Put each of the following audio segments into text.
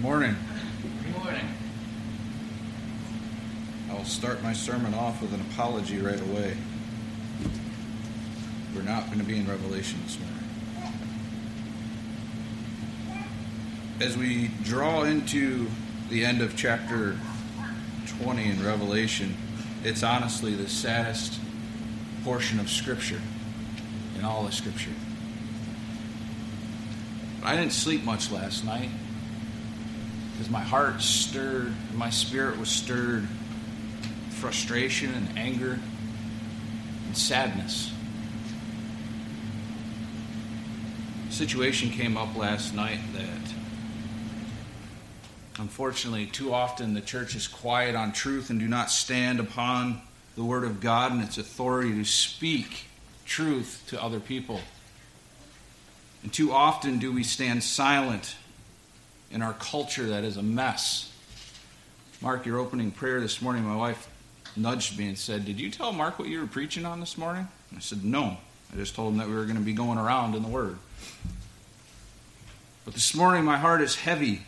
Good morning. Good morning. I'll start my sermon off with an apology right away. We're not going to be in Revelation this morning. As we draw into the end of chapter 20 in Revelation, it's honestly the saddest portion of Scripture in all of Scripture. I didn't sleep much last night because my heart stirred, my spirit was stirred, frustration and anger and sadness. A situation came up last night that unfortunately too often the church is quiet on truth and do not stand upon the word of God and its authority to speak truth to other people. And too often do we stand silent in our culture that is a mess. Mark, your opening prayer this morning, my wife nudged me and said, Did you tell Mark what you were preaching on this morning? I said, No. I just told him that we were going to be going around in the Word. But this morning, my heart is heavy.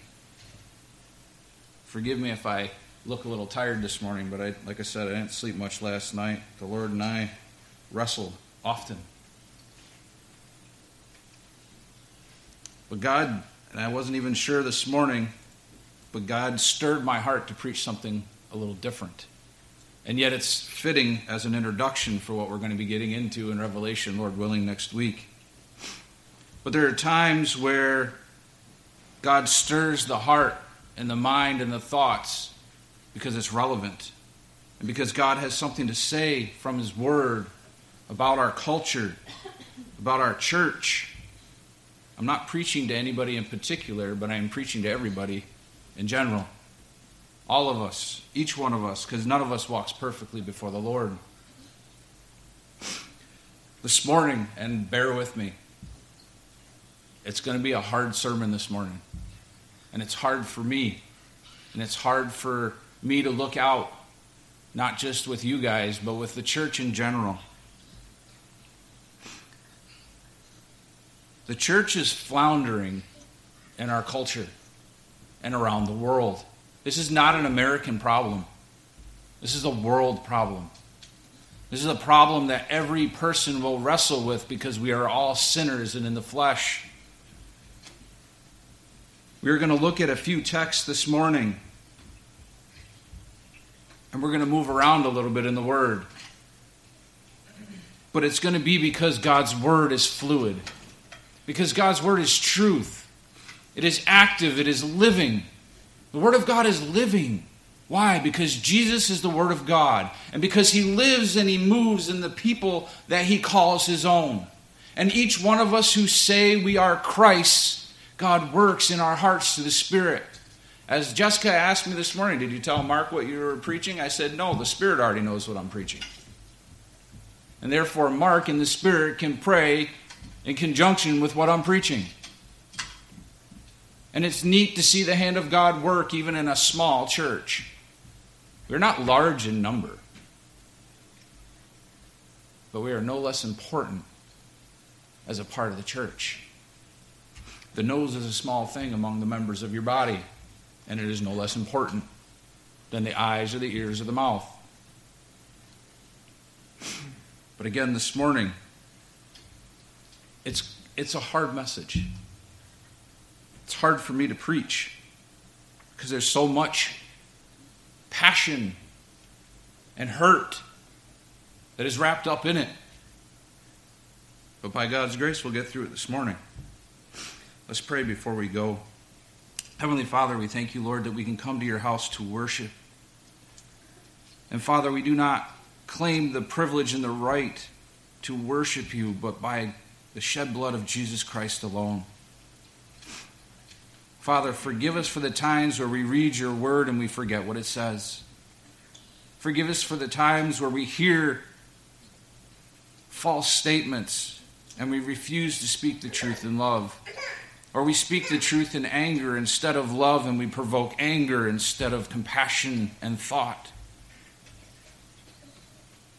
Forgive me if I look a little tired this morning, but I, like I said, I didn't sleep much last night. The Lord and I wrestled often. But God, and I wasn't even sure this morning, but God stirred my heart to preach something a little different. And yet it's fitting as an introduction for what we're going to be getting into in Revelation, Lord willing, next week. But there are times where God stirs the heart and the mind and the thoughts because it's relevant and because God has something to say from His Word about our culture, about our church. I'm not preaching to anybody in particular, but I am preaching to everybody in general. All of us, each one of us, because none of us walks perfectly before the Lord. This morning, and bear with me, it's going to be a hard sermon this morning. And it's hard for me. And it's hard for me to look out, not just with you guys, but with the church in general. The church is floundering in our culture and around the world. This is not an American problem. This is a world problem. This is a problem that every person will wrestle with because we are all sinners and in the flesh. We're going to look at a few texts this morning. And we're going to move around a little bit in the Word. But it's going to be because God's Word is fluid. Because God's Word is truth. It is active. It is living. The Word of God is living. Why? Because Jesus is the Word of God. And because He lives and He moves in the people that He calls His own. And each one of us who say we are Christ God works in our hearts to the Spirit. As Jessica asked me this morning, did you tell Mark what you were preaching? I said, no, the Spirit already knows what I'm preaching. And therefore, Mark in the Spirit can pray in conjunction with what I'm preaching. And it's neat to see the hand of God work even in a small church. We're not large in number, but we are no less important as a part of the church. The nose is a small thing among the members of your body, and it is no less important than the eyes or the ears or the mouth. But again, this morning, it's, it's a hard message. It's hard for me to preach because there's so much passion and hurt that is wrapped up in it. But by God's grace, we'll get through it this morning. Let's pray before we go. Heavenly Father, we thank you, Lord, that we can come to your house to worship. And Father, we do not claim the privilege and the right to worship you, but by the shed blood of Jesus Christ alone. Father, forgive us for the times where we read your word and we forget what it says. Forgive us for the times where we hear false statements and we refuse to speak the truth in love. Or we speak the truth in anger instead of love, and we provoke anger instead of compassion and thought.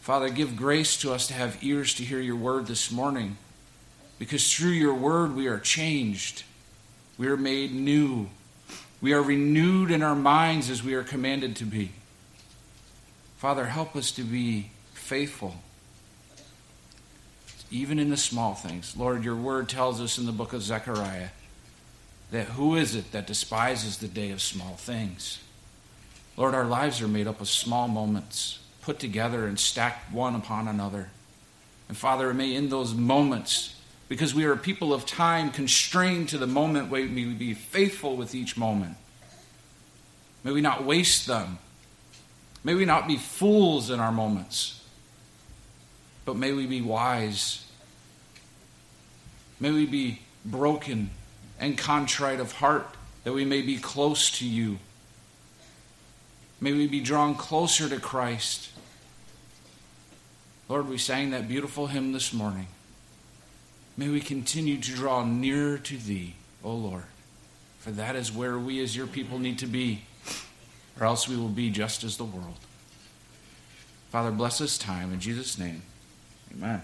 Father, give grace to us to have ears to hear your word this morning, because through your word we are changed, we are made new, We are renewed in our minds as we are commanded to be. Father, help us to be faithful, even in the small things. Lord, your word tells us in the book of Zechariah that who is it that despises the day of small things? Lord, our lives are made up of small moments put together and stacked one upon another. And Father, may in those moments, because we are a people of time constrained to the moment, may we be faithful with each moment. May we not waste them. May we not be fools in our moments, but may we be wise. May we be broken and contrite of heart, that we may be close to you. May we be drawn closer to Christ. Lord, we sang that beautiful hymn this morning. May we continue to draw nearer to Thee, O Lord, for that is where we as your people need to be, or else we will be just as the world. Father, bless this time in Jesus' name. Amen.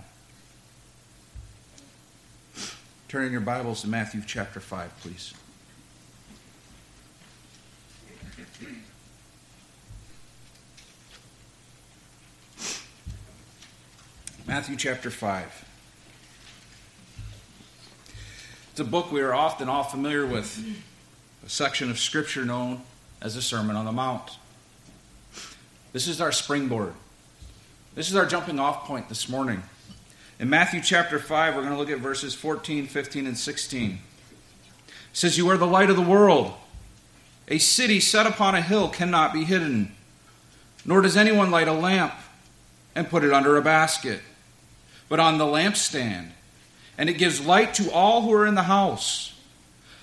Turn in your Bibles to Matthew chapter 5, please. Matthew chapter 5. It's a book we are often all familiar with, a section of Scripture known as the Sermon on the Mount. This is our springboard. This is our jumping off point this morning. In Matthew chapter 5, we're going to look at verses 14, 15, and 16. It says, You are the light of the world. A city set upon a hill cannot be hidden, nor does anyone light a lamp and put it under a basket but on the lampstand, and it gives light to all who are in the house.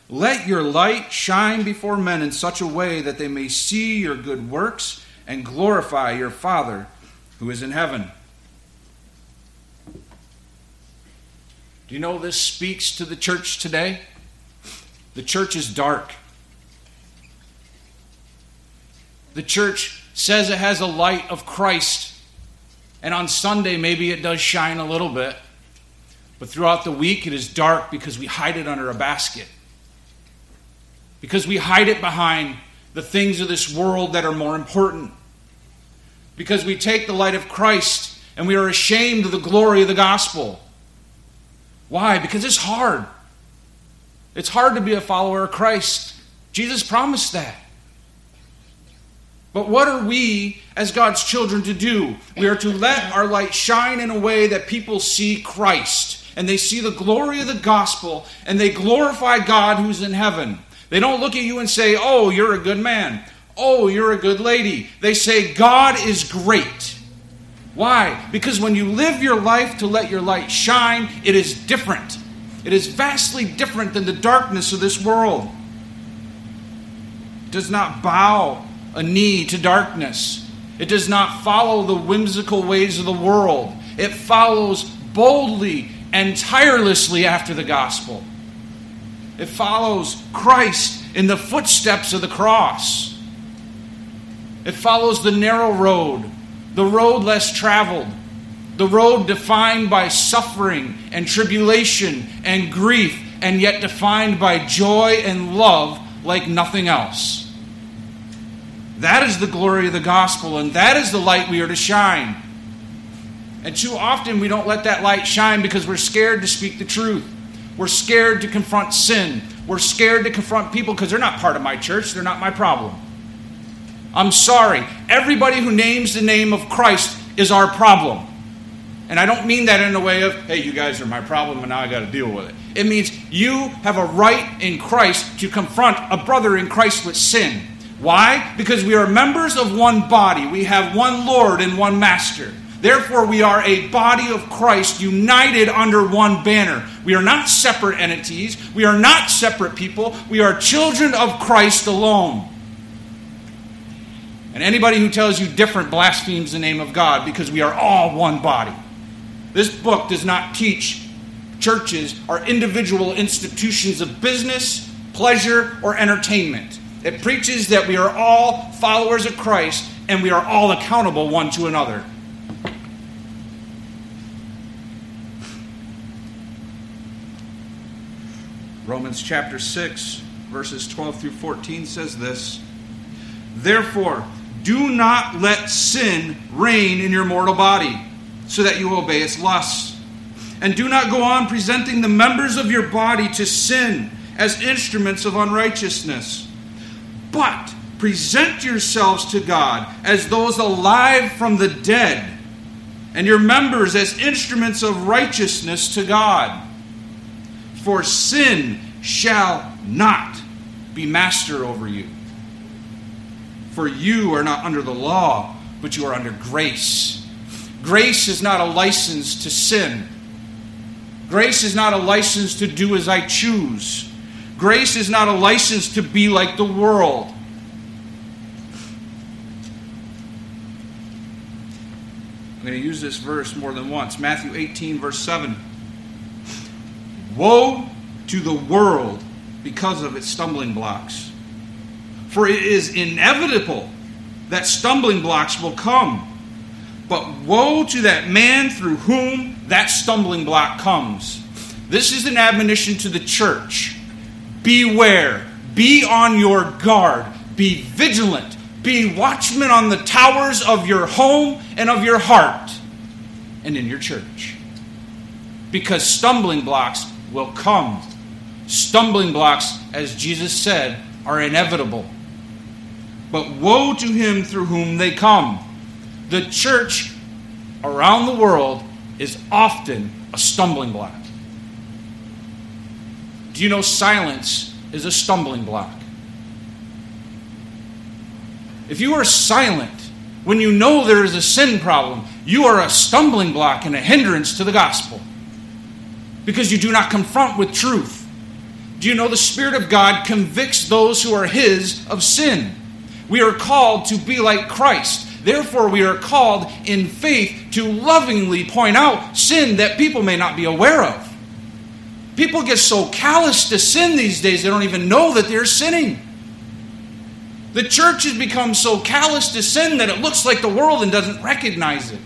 Let your light shine before men in such a way that they may see your good works and glorify your Father who is in heaven. Do you know this speaks to the church today? The church is dark. The church says it has a light of Christ and on Sunday, maybe it does shine a little bit. But throughout the week, it is dark because we hide it under a basket. Because we hide it behind the things of this world that are more important. Because we take the light of Christ and we are ashamed of the glory of the gospel. Why? Because it's hard. It's hard to be a follower of Christ. Jesus promised that. But what are we as God's children to do? We are to let our light shine in a way that people see Christ and they see the glory of the gospel and they glorify God who's in heaven. They don't look at you and say, Oh, you're a good man. Oh, you're a good lady. They say, God is great. Why? Because when you live your life to let your light shine, it is different. It is vastly different than the darkness of this world. It does not bow a knee to darkness. It does not follow the whimsical ways of the world. It follows boldly and tirelessly after the gospel. It follows Christ in the footsteps of the cross. It follows the narrow road, the road less traveled, the road defined by suffering and tribulation and grief, and yet defined by joy and love like nothing else. That is the glory of the gospel, and that is the light we are to shine. And too often we don't let that light shine because we're scared to speak the truth. We're scared to confront sin. We're scared to confront people because they're not part of my church, they're not my problem. I'm sorry. Everybody who names the name of Christ is our problem. And I don't mean that in a way of, hey, you guys are my problem and now I got to deal with it. It means you have a right in Christ to confront a brother in Christ with sin. Why? Because we are members of one body. We have one Lord and one Master. Therefore, we are a body of Christ united under one banner. We are not separate entities. We are not separate people. We are children of Christ alone. And anybody who tells you different blasphemes the name of God because we are all one body. This book does not teach churches are individual institutions of business, pleasure, or entertainment. It preaches that we are all followers of Christ and we are all accountable one to another. Romans chapter 6, verses 12 through 14 says this Therefore, do not let sin reign in your mortal body, so that you obey its lusts. And do not go on presenting the members of your body to sin as instruments of unrighteousness. But present yourselves to God as those alive from the dead, and your members as instruments of righteousness to God. For sin shall not be master over you. For you are not under the law, but you are under grace. Grace is not a license to sin. Grace is not a license to do as I choose. Grace is not a license to be like the world. I'm going to use this verse more than once. Matthew 18, verse 7. Woe to the world because of its stumbling blocks. For it is inevitable that stumbling blocks will come. But woe to that man through whom that stumbling block comes. This is an admonition to the church. Beware, be on your guard, be vigilant, be watchmen on the towers of your home and of your heart and in your church. Because stumbling blocks will come Stumbling blocks, as Jesus said, are inevitable. But woe to him through whom they come. The church around the world is often a stumbling block. Do you know silence is a stumbling block? If you are silent when you know there is a sin problem, you are a stumbling block and a hindrance to the gospel because you do not confront with truth. Do you know the Spirit of God convicts those who are His of sin? We are called to be like Christ. Therefore, we are called in faith to lovingly point out sin that people may not be aware of. People get so callous to sin these days, they don't even know that they're sinning. The church has become so callous to sin that it looks like the world and doesn't recognize it.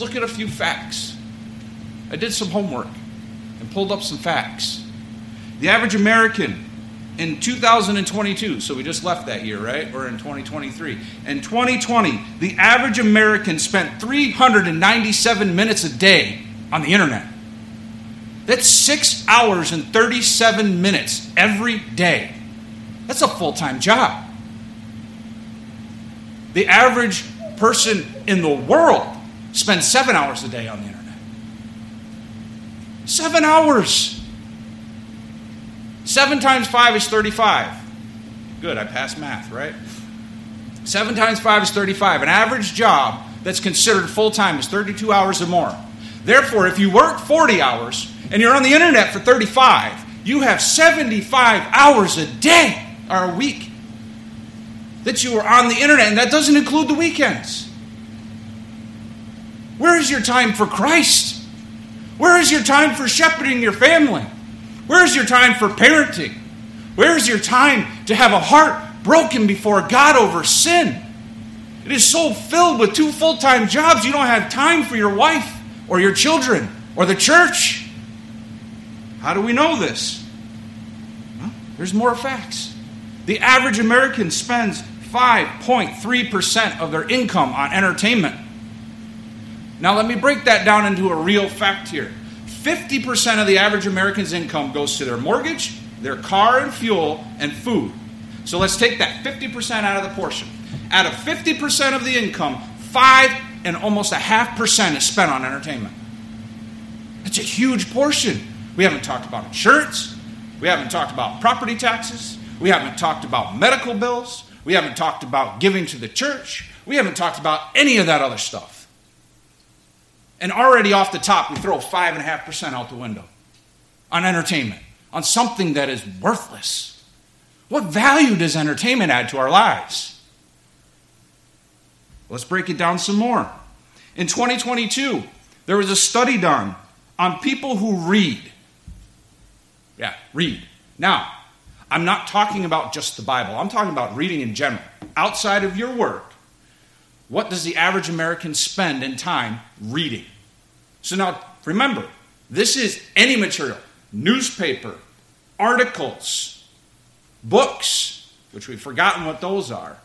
Look at a few facts. I did some homework and pulled up some facts. The average American in 2022, so we just left that year, right? Or in 2023. In 2020, the average American spent 397 minutes a day on the internet. That's six hours and 37 minutes every day. That's a full time job. The average person in the world spend seven hours a day on the internet. Seven hours. Seven times five is 35. Good, I passed math, right? Seven times five is 35. An average job that's considered full time is 32 hours or more. Therefore, if you work 40 hours and you're on the internet for 35, you have 75 hours a day or a week that you are on the internet, and that doesn't include the weekends. Where is your time for Christ? Where is your time for shepherding your family? Where is your time for parenting? Where is your time to have a heart broken before God over sin? It is so filled with two full time jobs, you don't have time for your wife or your children or the church. How do we know this? Well, there's more facts. The average American spends 5.3% of their income on entertainment. Now, let me break that down into a real fact here 50% of the average American's income goes to their mortgage, their car and fuel, and food. So let's take that 50% out of the portion. Out of 50% of the income, five and almost a half percent is spent on entertainment. That's a huge portion. We haven't talked about insurance. We haven't talked about property taxes. We haven't talked about medical bills. We haven't talked about giving to the church. We haven't talked about any of that other stuff. And already off the top, we throw 5.5% out the window on entertainment, on something that is worthless. What value does entertainment add to our lives? Let's break it down some more. In 2022, there was a study done on people who read. Yeah, read. Now, I'm not talking about just the Bible, I'm talking about reading in general. Outside of your work, what does the average American spend in time reading? So now, Remember, this is any material newspaper, articles, books, which we've forgotten what those are,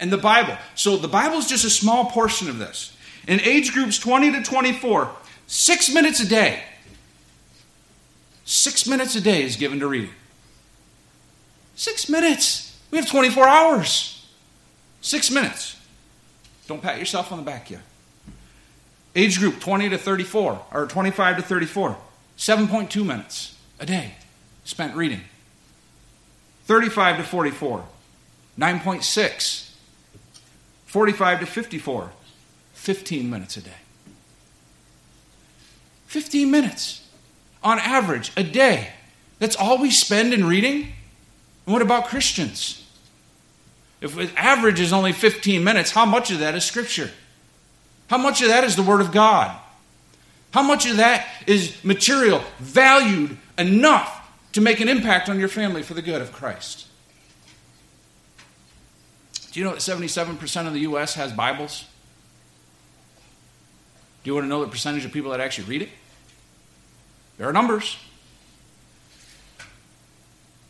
and the Bible. So the Bible is just a small portion of this. In age groups 20 to 24, six minutes a day, six minutes a day is given to reading. Six minutes. We have 24 hours. Six minutes. Don't pat yourself on the back yet. Age group 20 to 34, or 25 to 34, 7.2 minutes a day spent reading. 35 to 44, 9.6. 45 to 54, 15 minutes a day. 15 minutes on average a day. That's all we spend in reading? And what about Christians? If average is only 15 minutes, how much of that is Scripture? How much of that is the Word of God? How much of that is material, valued enough to make an impact on your family for the good of Christ? Do you know that 77% of the U.S. has Bibles? Do you want to know the percentage of people that actually read it? There are numbers.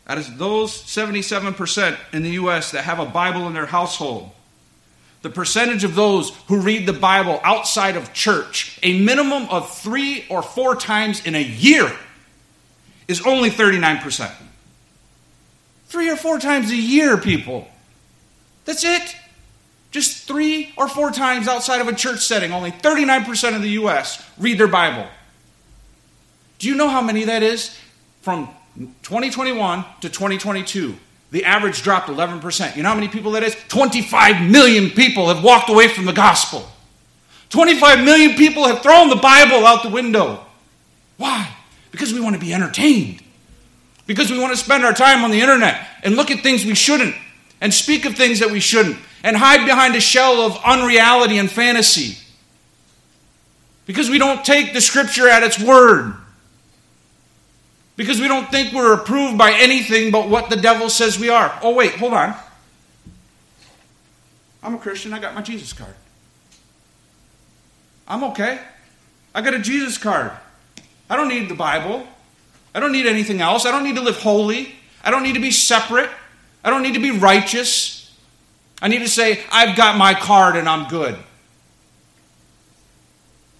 That is those 77% in the U.S. that have a Bible in their household. The percentage of those who read the Bible outside of church, a minimum of three or four times in a year, is only 39%. Three or four times a year, people. That's it. Just three or four times outside of a church setting, only 39% of the U.S. read their Bible. Do you know how many that is? From 2021 to 2022, the average dropped 11%. You know how many people that is? 25 million people have walked away from the gospel. 25 million people have thrown the Bible out the window. Why? Because we want to be entertained. Because we want to spend our time on the internet and look at things we shouldn't and speak of things that we shouldn't and hide behind a shell of unreality and fantasy. Because we don't take the scripture at its word. Because we don't think we're approved by anything but what the devil says we are. Oh, wait, hold on. I'm a Christian. I got my Jesus card. I'm okay. I got a Jesus card. I don't need the Bible. I don't need anything else. I don't need to live holy. I don't need to be separate. I don't need to be righteous. I need to say, I've got my card and I'm good.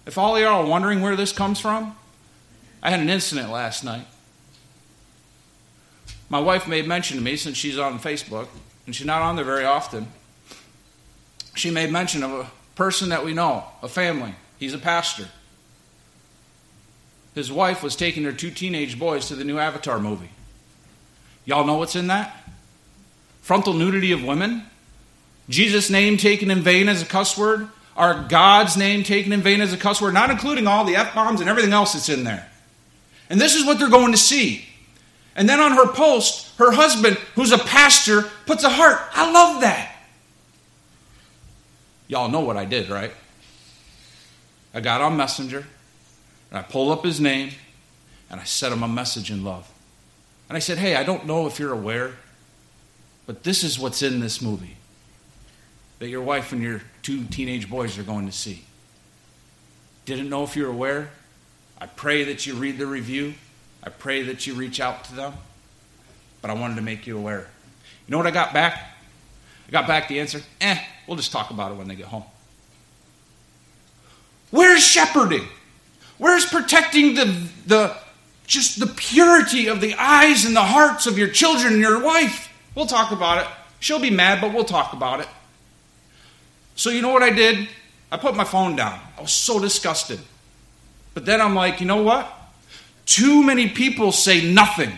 If all of y'all are wondering where this comes from, I had an incident last night. My wife made mention to me since she's on Facebook, and she's not on there very often. She made mention of a person that we know, a family. He's a pastor. His wife was taking their two teenage boys to the new Avatar movie. Y'all know what's in that? frontal nudity of women, Jesus' name taken in vain as a cuss word, our God's name taken in vain as a cuss word, not including all the F bombs and everything else that's in there. And this is what they're going to see. And then on her post, her husband, who's a pastor, puts a heart. I love that. Y'all know what I did, right? I got on Messenger and I pulled up his name and I sent him a message in love. And I said, Hey, I don't know if you're aware but this is what's in this movie that your wife and your two teenage boys are going to see. Didn't know if you're aware? I pray that you read the review. I pray that you reach out to them. But I wanted to make you aware. You know what I got back? I got back the answer eh, we'll just talk about it when they get home. Where's shepherding? Where's protecting the, the just the purity of the eyes and the hearts of your children and your wife? We'll talk about it. She'll be mad, but we'll talk about it. So, you know what I did? I put my phone down. I was so disgusted. But then I'm like, you know what? Too many people say nothing.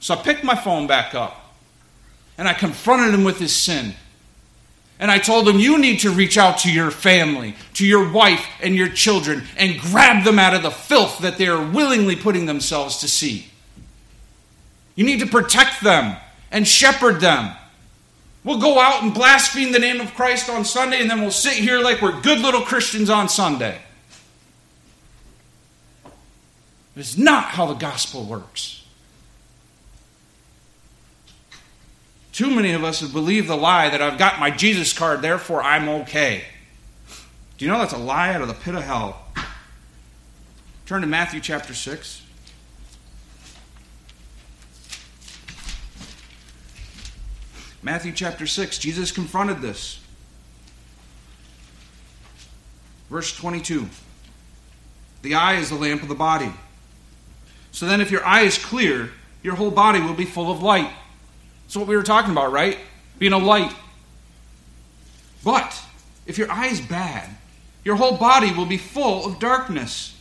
So I picked my phone back up and I confronted him with his sin. And I told him, You need to reach out to your family, to your wife and your children, and grab them out of the filth that they are willingly putting themselves to see. You need to protect them and shepherd them. We'll go out and blaspheme the name of Christ on Sunday, and then we'll sit here like we're good little Christians on Sunday. It's not how the gospel works. Too many of us have believed the lie that I've got my Jesus card, therefore I'm okay. Do you know that's a lie out of the pit of hell? Turn to Matthew chapter 6. Matthew chapter 6, Jesus confronted this. Verse 22 The eye is the lamp of the body. So then, if your eye is clear, your whole body will be full of light. That's what we were talking about, right? Being a light. But if your eye is bad, your whole body will be full of darkness.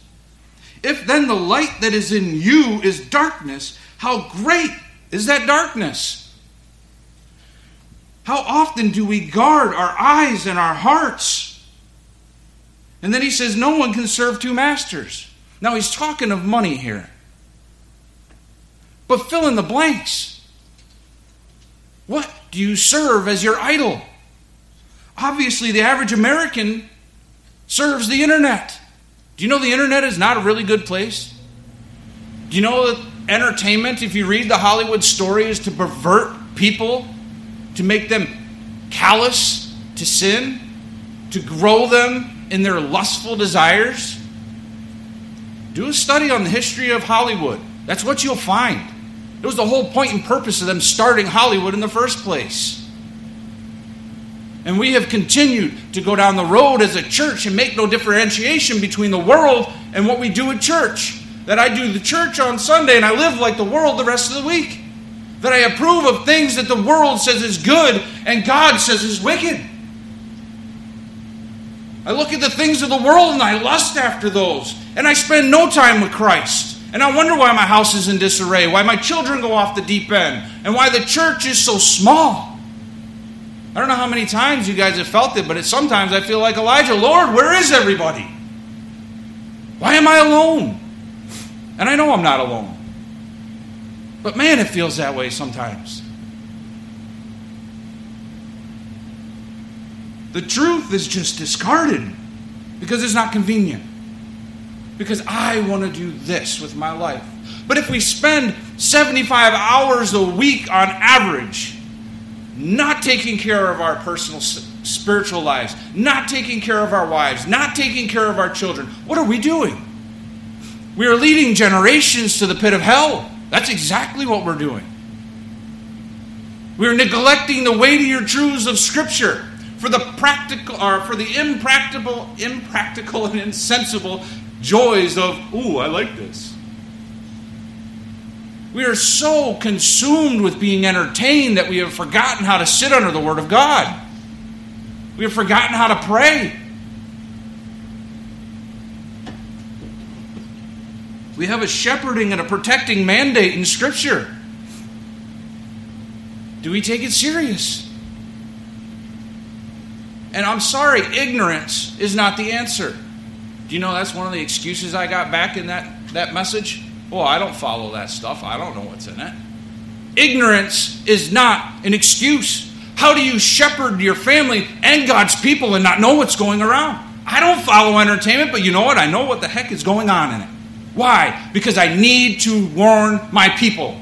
If then the light that is in you is darkness, how great is that darkness? How often do we guard our eyes and our hearts? And then he says, No one can serve two masters. Now he's talking of money here. But fill in the blanks. What do you serve as your idol? Obviously, the average American serves the internet. Do you know the internet is not a really good place? Do you know that entertainment, if you read the Hollywood story, is to pervert people, to make them callous to sin, to grow them in their lustful desires? Do a study on the history of Hollywood. That's what you'll find. It was the whole point and purpose of them starting Hollywood in the first place. And we have continued to go down the road as a church and make no differentiation between the world and what we do at church. That I do the church on Sunday and I live like the world the rest of the week. That I approve of things that the world says is good and God says is wicked. I look at the things of the world and I lust after those. And I spend no time with Christ. And I wonder why my house is in disarray, why my children go off the deep end, and why the church is so small. I don't know how many times you guys have felt it, but it, sometimes I feel like Elijah Lord, where is everybody? Why am I alone? And I know I'm not alone. But man, it feels that way sometimes. The truth is just discarded because it's not convenient. Because I want to do this with my life. But if we spend 75 hours a week on average not taking care of our personal spiritual lives, not taking care of our wives, not taking care of our children, what are we doing? We are leading generations to the pit of hell. That's exactly what we're doing. We're neglecting the weightier truths of Scripture for the practical or for the impractical, impractical and insensible joys of, ooh, I like this. We are so consumed with being entertained that we have forgotten how to sit under the Word of God. We have forgotten how to pray. We have a shepherding and a protecting mandate in Scripture. Do we take it serious? And I'm sorry, ignorance is not the answer. Do you know that's one of the excuses I got back in that, that message? Well, I don't follow that stuff. I don't know what's in it. Ignorance is not an excuse. How do you shepherd your family and God's people and not know what's going around? I don't follow entertainment, but you know what? I know what the heck is going on in it. Why? Because I need to warn my people.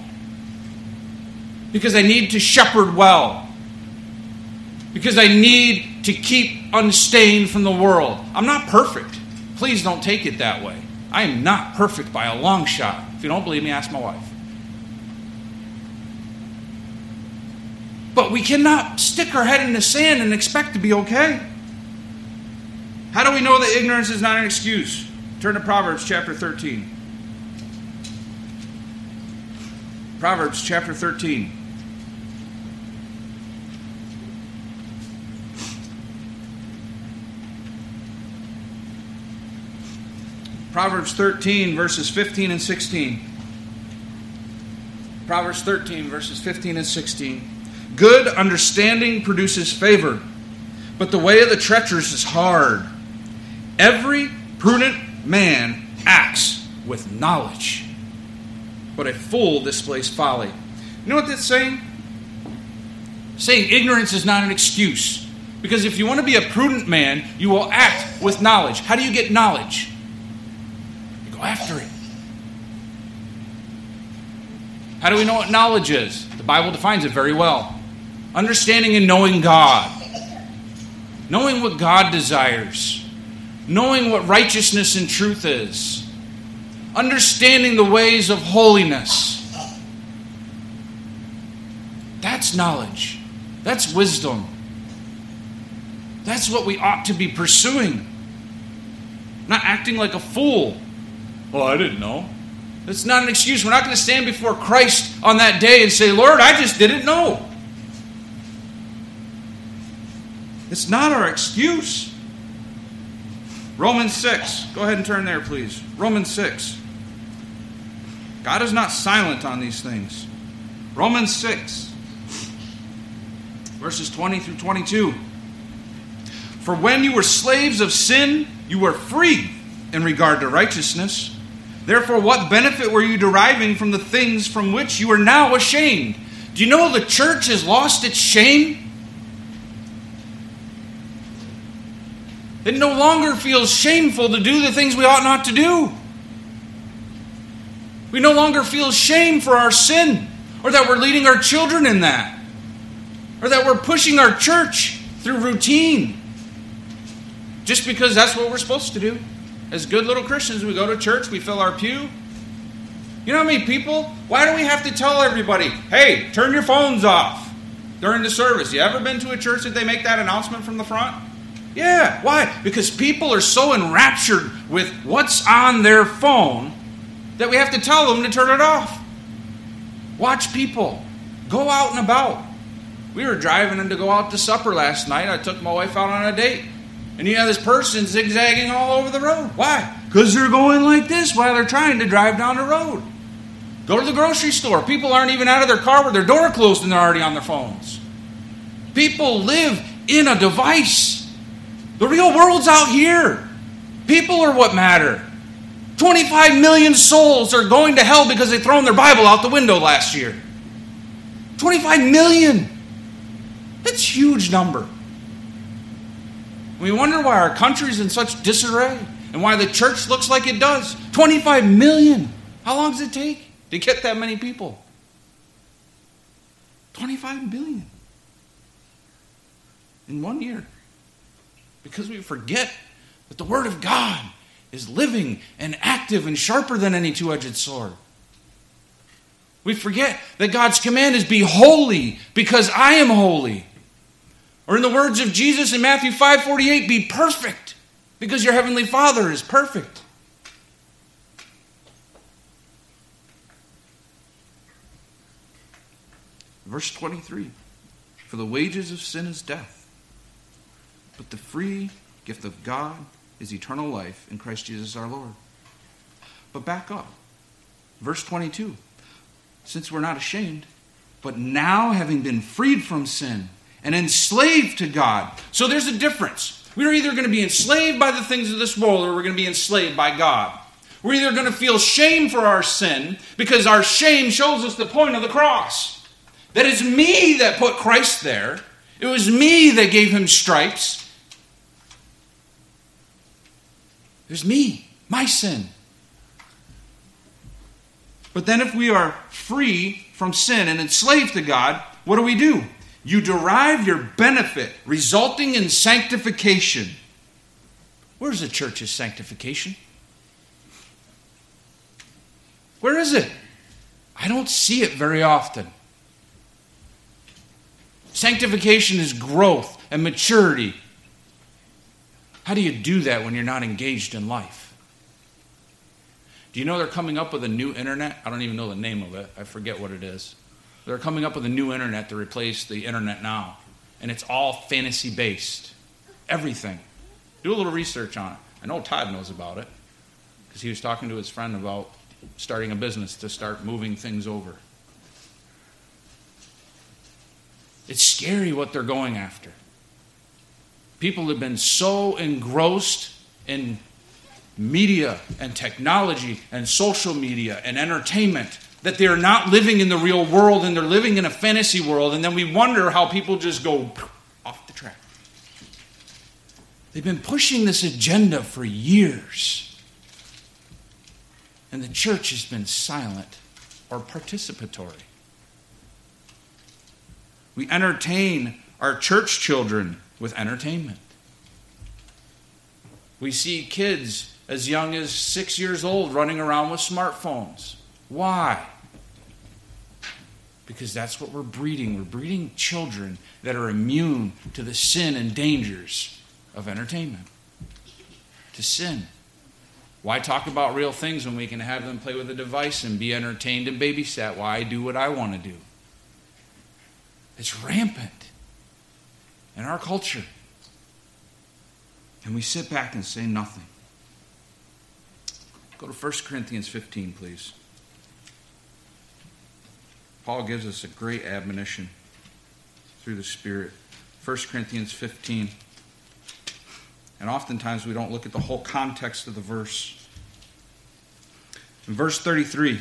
Because I need to shepherd well. Because I need to keep unstained from the world. I'm not perfect. Please don't take it that way. I am not perfect by a long shot. If you don't believe me, ask my wife. But we cannot stick our head in the sand and expect to be okay. How do we know that ignorance is not an excuse? Turn to Proverbs chapter 13. Proverbs chapter 13. Proverbs 13, verses 15 and 16. Proverbs 13, verses 15 and 16. Good understanding produces favor, but the way of the treacherous is hard. Every prudent man acts with knowledge, but a fool displays folly. You know what that's saying? Saying ignorance is not an excuse. Because if you want to be a prudent man, you will act with knowledge. How do you get knowledge? Go after it. How do we know what knowledge is? The Bible defines it very well understanding and knowing God, knowing what God desires, knowing what righteousness and truth is, understanding the ways of holiness. That's knowledge. That's wisdom. That's what we ought to be pursuing. Not acting like a fool. Well, I didn't know. That's not an excuse. We're not going to stand before Christ on that day and say, Lord, I just didn't know. It's not our excuse. Romans 6. Go ahead and turn there, please. Romans 6. God is not silent on these things. Romans 6, verses 20 through 22. For when you were slaves of sin, you were free in regard to righteousness. Therefore, what benefit were you deriving from the things from which you are now ashamed? Do you know the church has lost its shame? It no longer feels shameful to do the things we ought not to do. We no longer feel shame for our sin or that we're leading our children in that or that we're pushing our church through routine just because that's what we're supposed to do. As good little Christians, we go to church, we fill our pew. You know how many people? Why do we have to tell everybody, hey, turn your phones off during the service? You ever been to a church that they make that announcement from the front? Yeah. Why? Because people are so enraptured with what's on their phone that we have to tell them to turn it off. Watch people. Go out and about. We were driving in to go out to supper last night. I took my wife out on a date. And you have this person zigzagging all over the road. Why? Because they're going like this while they're trying to drive down the road. Go to the grocery store. People aren't even out of their car with their door closed and they're already on their phones. People live in a device. The real world's out here. People are what matter. 25 million souls are going to hell because they thrown their Bible out the window last year. 25 million. That's a huge number. We wonder why our country's in such disarray and why the church looks like it does. 25 million. How long does it take to get that many people? 25 billion in one year. Because we forget that the Word of God is living and active and sharper than any two edged sword. We forget that God's command is be holy because I am holy. Or in the words of Jesus in Matthew 5:48, be perfect because your heavenly Father is perfect. Verse 23 For the wages of sin is death, but the free gift of God is eternal life in Christ Jesus our Lord. But back up. Verse 22 Since we're not ashamed, but now having been freed from sin, and enslaved to God. So there's a difference. We're either going to be enslaved by the things of this world or we're going to be enslaved by God. We're either going to feel shame for our sin because our shame shows us the point of the cross. That it's me that put Christ there. It was me that gave him stripes. It was me, my sin. But then, if we are free from sin and enslaved to God, what do we do? You derive your benefit resulting in sanctification. Where's the church's sanctification? Where is it? I don't see it very often. Sanctification is growth and maturity. How do you do that when you're not engaged in life? Do you know they're coming up with a new internet? I don't even know the name of it. I forget what it is. They're coming up with a new internet to replace the internet now. And it's all fantasy based. Everything. Do a little research on it. I know Todd knows about it because he was talking to his friend about starting a business to start moving things over. It's scary what they're going after. People have been so engrossed in media and technology and social media and entertainment that they're not living in the real world and they're living in a fantasy world, and then we wonder how people just go off the track. They've been pushing this agenda for years, and the church has been silent or participatory. We entertain our church children with entertainment. We see kids as young as six years old running around with smartphones. Why? Because that's what we're breeding. We're breeding children that are immune to the sin and dangers of entertainment, to sin. Why talk about real things when we can have them play with a device and be entertained and babysat? Why do what I want to do? It's rampant in our culture. And we sit back and say nothing. Go to 1 Corinthians 15, please. Paul gives us a great admonition through the Spirit. 1 Corinthians 15. And oftentimes we don't look at the whole context of the verse. In verse 33,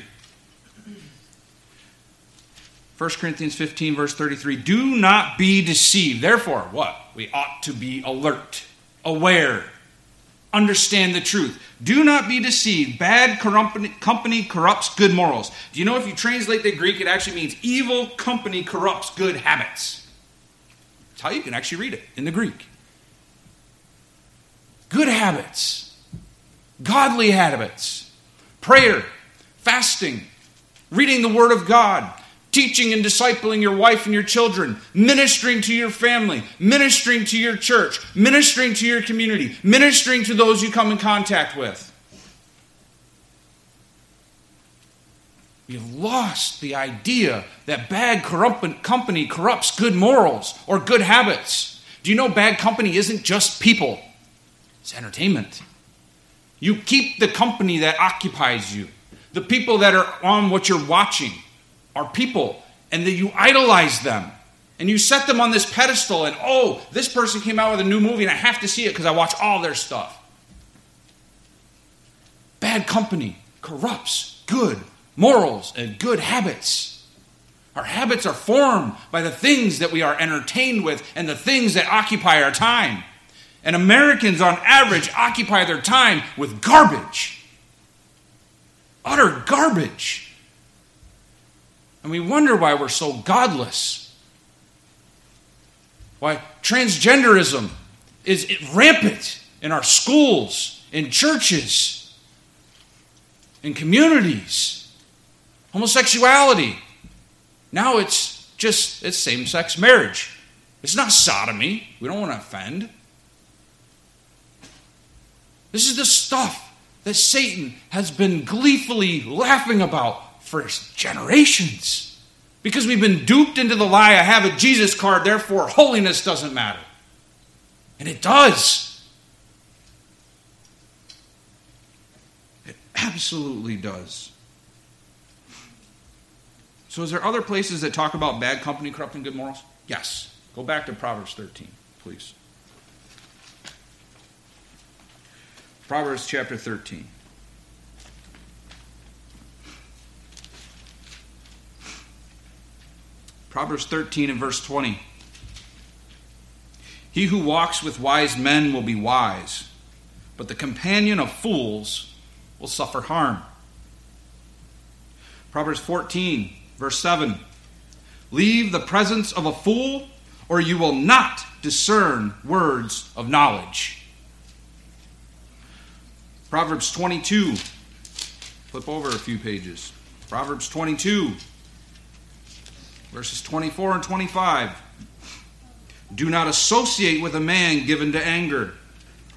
1 Corinthians 15, verse 33 Do not be deceived. Therefore, what? We ought to be alert, aware, understand the truth. Do not be deceived. Bad company corrupts good morals. Do you know if you translate the Greek, it actually means evil company corrupts good habits? That's how you can actually read it in the Greek good habits, godly habits, prayer, fasting, reading the Word of God, teaching and discipling your wife and your children, ministering to your family, ministering to your church, ministering to your community, ministering to those you come in contact with. We've lost the idea that bad corrupt company corrupts good morals or good habits. Do you know bad company isn't just people? It's entertainment. You keep the company that occupies you. The people that are on what you're watching are people, and that you idolize them. And you set them on this pedestal, and oh, this person came out with a new movie, and I have to see it because I watch all their stuff. Bad company corrupts good morals and good habits. Our habits are formed by the things that we are entertained with and the things that occupy our time. And Americans, on average, occupy their time with garbage. Utter garbage. And we wonder why we're so godless. Why transgenderism is rampant in our schools, in churches, in communities. Homosexuality. Now it's just it's same-sex marriage. It's not sodomy. We don't want to offend. This is the stuff that Satan has been gleefully laughing about for generations. Because we've been duped into the lie I have a Jesus card, therefore holiness doesn't matter. And it does. It absolutely does. So, is there other places that talk about bad company corrupting good morals? Yes. Go back to Proverbs 13, please. Proverbs chapter 13. Proverbs 13 and verse 20. He who walks with wise men will be wise, but the companion of fools will suffer harm. Proverbs 14, verse 7. Leave the presence of a fool, or you will not discern words of knowledge. Proverbs 22. Flip over a few pages. Proverbs 22, verses 24 and 25. Do not associate with a man given to anger,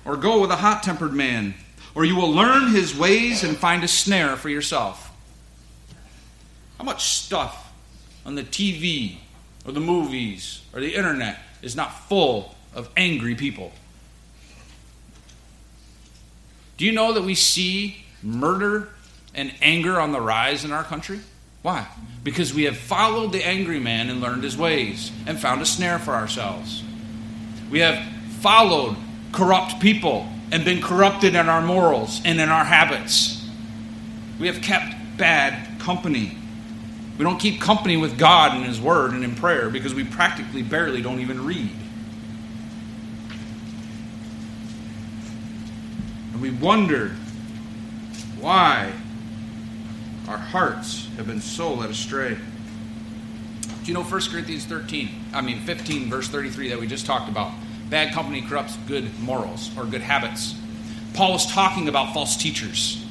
or go with a hot tempered man, or you will learn his ways and find a snare for yourself. How much stuff on the TV, or the movies, or the internet is not full of angry people? Do you know that we see murder and anger on the rise in our country? Why? Because we have followed the angry man and learned his ways and found a snare for ourselves. We have followed corrupt people and been corrupted in our morals and in our habits. We have kept bad company. We don't keep company with God and His Word and in prayer because we practically barely don't even read. And we wonder why our hearts have been so led astray. Do you know 1 Corinthians 13, I mean 15, verse 33 that we just talked about? Bad company corrupts good morals or good habits. Paul was talking about false teachers.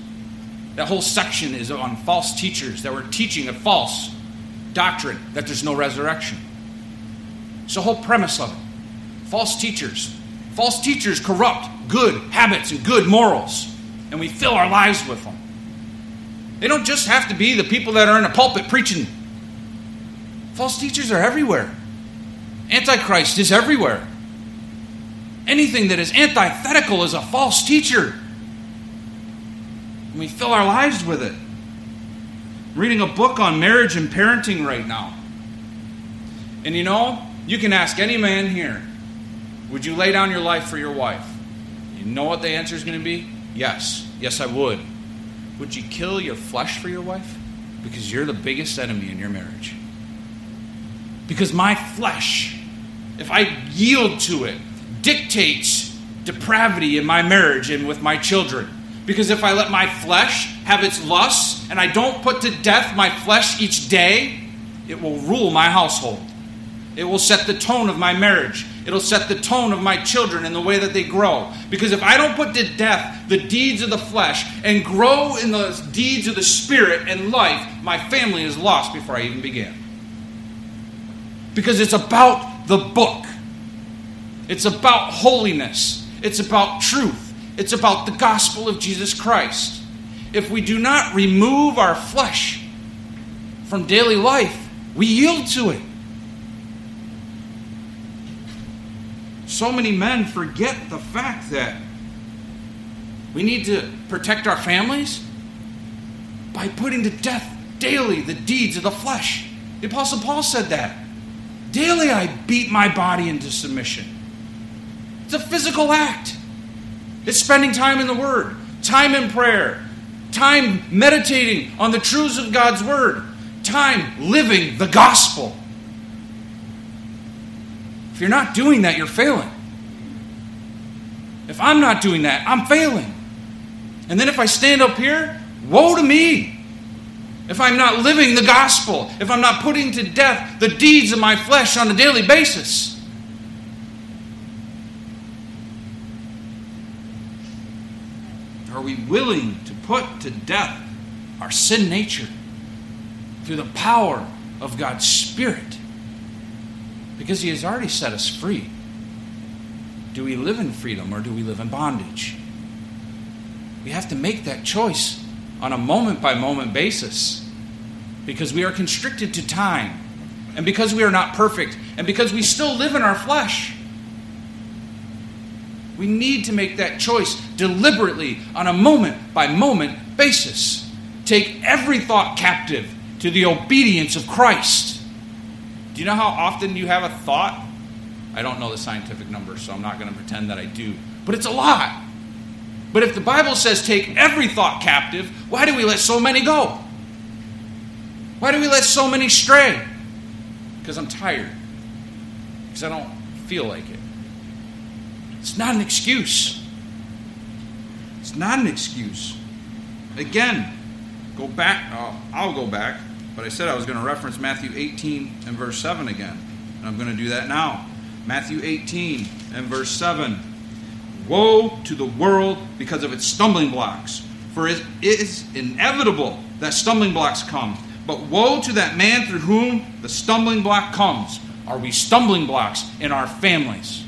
That whole section is on false teachers that were teaching a false doctrine that there's no resurrection. It's the whole premise of it. False teachers. False teachers corrupt good habits and good morals, and we fill our lives with them. They don't just have to be the people that are in a pulpit preaching. False teachers are everywhere. Antichrist is everywhere. Anything that is antithetical is a false teacher. And we fill our lives with it. I'm reading a book on marriage and parenting right now. And you know, you can ask any man here, would you lay down your life for your wife? You know what the answer is going to be? Yes. Yes, I would. Would you kill your flesh for your wife? Because you're the biggest enemy in your marriage. Because my flesh, if I yield to it, dictates depravity in my marriage and with my children. Because if I let my flesh have its lusts and I don't put to death my flesh each day, it will rule my household. It will set the tone of my marriage. It'll set the tone of my children and the way that they grow. Because if I don't put to death the deeds of the flesh and grow in the deeds of the spirit and life, my family is lost before I even begin. Because it's about the book. It's about holiness. It's about truth. It's about the gospel of Jesus Christ. If we do not remove our flesh from daily life, we yield to it. So many men forget the fact that we need to protect our families by putting to death daily the deeds of the flesh. The Apostle Paul said that. Daily I beat my body into submission. It's a physical act. It's spending time in the Word, time in prayer, time meditating on the truths of God's Word, time living the gospel. If you're not doing that, you're failing. If I'm not doing that, I'm failing. And then if I stand up here, woe to me. If I'm not living the gospel, if I'm not putting to death the deeds of my flesh on a daily basis. Are we willing to put to death our sin nature through the power of God's Spirit? Because He has already set us free. Do we live in freedom or do we live in bondage? We have to make that choice on a moment by moment basis because we are constricted to time and because we are not perfect and because we still live in our flesh. We need to make that choice deliberately on a moment by moment basis. Take every thought captive to the obedience of Christ. You know how often you have a thought? I don't know the scientific number, so I'm not going to pretend that I do. But it's a lot. But if the Bible says take every thought captive, why do we let so many go? Why do we let so many stray? Because I'm tired. Because I don't feel like it. It's not an excuse. It's not an excuse. Again, go back. I'll go back. But I said I was going to reference Matthew 18 and verse 7 again. And I'm going to do that now. Matthew 18 and verse 7. Woe to the world because of its stumbling blocks, for it is inevitable that stumbling blocks come. But woe to that man through whom the stumbling block comes. Are we stumbling blocks in our families?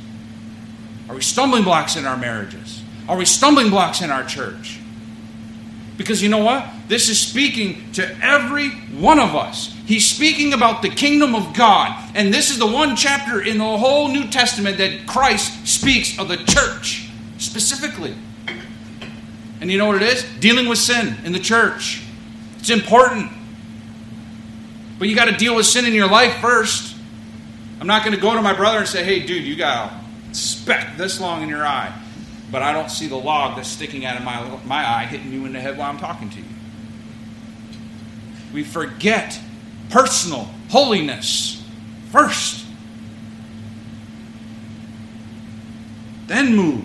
Are we stumbling blocks in our marriages? Are we stumbling blocks in our church? Because you know what? This is speaking to every one of us. He's speaking about the kingdom of God. And this is the one chapter in the whole New Testament that Christ speaks of the church specifically. And you know what it is? Dealing with sin in the church. It's important. But you got to deal with sin in your life first. I'm not going to go to my brother and say, hey, dude, you got a speck this long in your eye, but I don't see the log that's sticking out of my, my eye hitting you in the head while I'm talking to you. We forget personal holiness first, then move.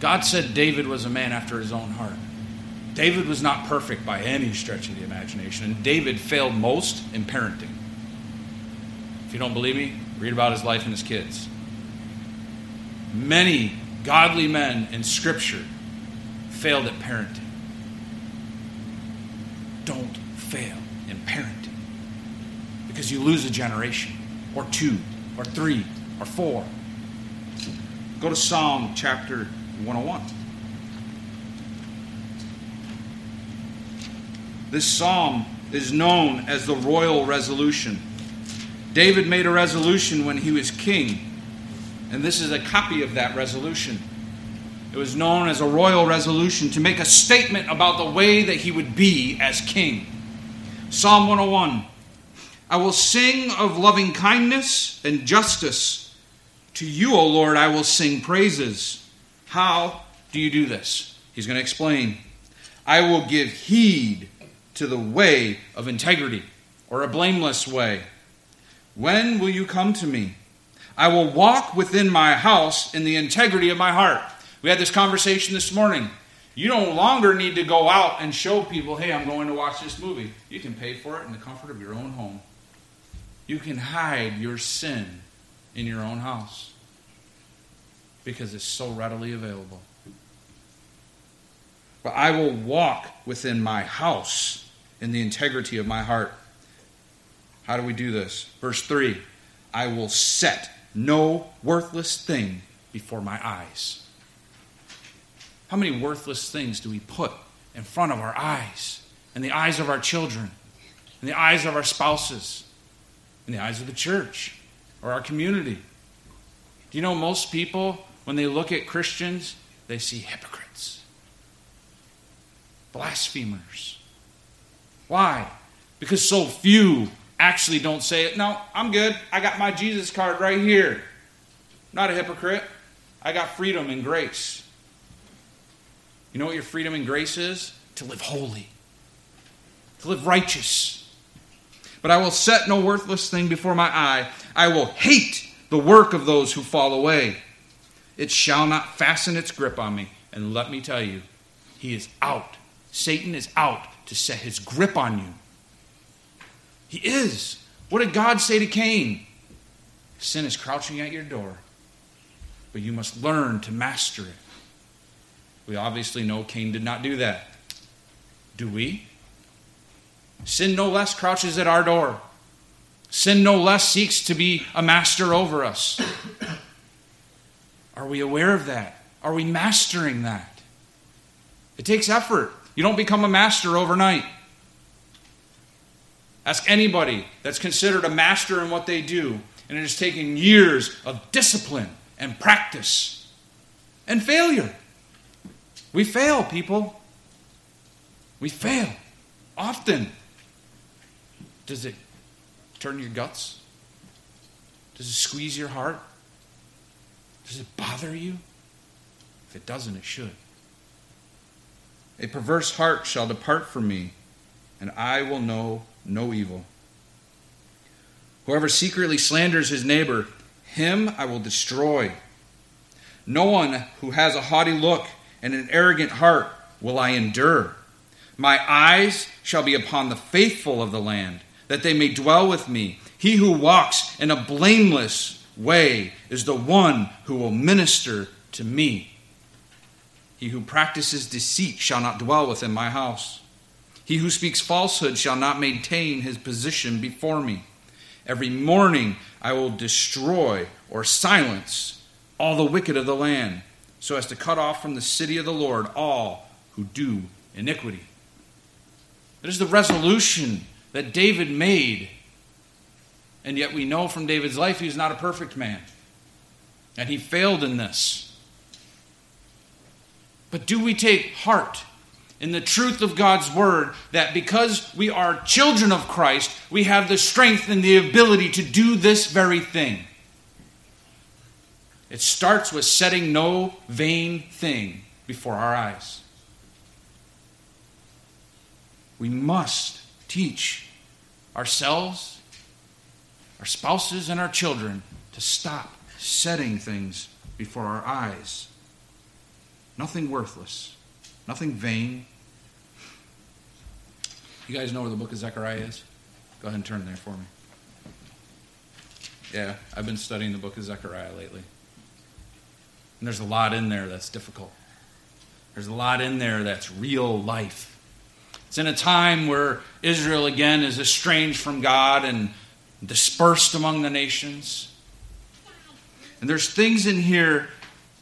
God said David was a man after his own heart. David was not perfect by any stretch of the imagination, and David failed most in parenting. If you don't believe me, read about his life and his kids. Many godly men in Scripture failed at parenting. Don't fail in parenting because you lose a generation, or two, or three, or four. Go to Psalm chapter 101. This psalm is known as the royal resolution. David made a resolution when he was king, and this is a copy of that resolution. It was known as a royal resolution to make a statement about the way that he would be as king. Psalm 101 I will sing of loving kindness and justice. To you, O Lord, I will sing praises. How do you do this? He's going to explain. I will give heed to the way of integrity or a blameless way. When will you come to me? I will walk within my house in the integrity of my heart. We had this conversation this morning. You no longer need to go out and show people, hey, I'm going to watch this movie. You can pay for it in the comfort of your own home. You can hide your sin in your own house because it's so readily available. But I will walk within my house in the integrity of my heart. How do we do this? Verse 3 I will set no worthless thing before my eyes. How many worthless things do we put in front of our eyes, in the eyes of our children, in the eyes of our spouses, in the eyes of the church or our community? Do you know most people, when they look at Christians, they see hypocrites, blasphemers. Why? Because so few actually don't say it. No, I'm good. I got my Jesus card right here. Not a hypocrite. I got freedom and grace. You know what your freedom and grace is? To live holy, to live righteous. But I will set no worthless thing before my eye. I will hate the work of those who fall away. It shall not fasten its grip on me. And let me tell you, he is out. Satan is out to set his grip on you. He is. What did God say to Cain? Sin is crouching at your door, but you must learn to master it. We obviously know Cain did not do that. Do we? Sin no less crouches at our door. Sin no less seeks to be a master over us. Are we aware of that? Are we mastering that? It takes effort. You don't become a master overnight. Ask anybody that's considered a master in what they do, and it has taken years of discipline and practice and failure. We fail, people. We fail often. Does it turn your guts? Does it squeeze your heart? Does it bother you? If it doesn't, it should. A perverse heart shall depart from me, and I will know no evil. Whoever secretly slanders his neighbor, him I will destroy. No one who has a haughty look and an arrogant heart will I endure. My eyes shall be upon the faithful of the land, that they may dwell with me. He who walks in a blameless way is the one who will minister to me. He who practices deceit shall not dwell within my house. He who speaks falsehood shall not maintain his position before me. Every morning I will destroy or silence all the wicked of the land, so as to cut off from the city of the Lord all who do iniquity. It is the resolution that David made. And yet we know from David's life he was not a perfect man. And he failed in this. But do we take heart in the truth of God's word that because we are children of Christ, we have the strength and the ability to do this very thing. It starts with setting no vain thing before our eyes. We must teach ourselves, our spouses, and our children to stop setting things before our eyes. Nothing worthless Nothing vain. You guys know where the book of Zechariah is? Go ahead and turn there for me. Yeah, I've been studying the book of Zechariah lately. And there's a lot in there that's difficult. There's a lot in there that's real life. It's in a time where Israel again is estranged from God and dispersed among the nations. And there's things in here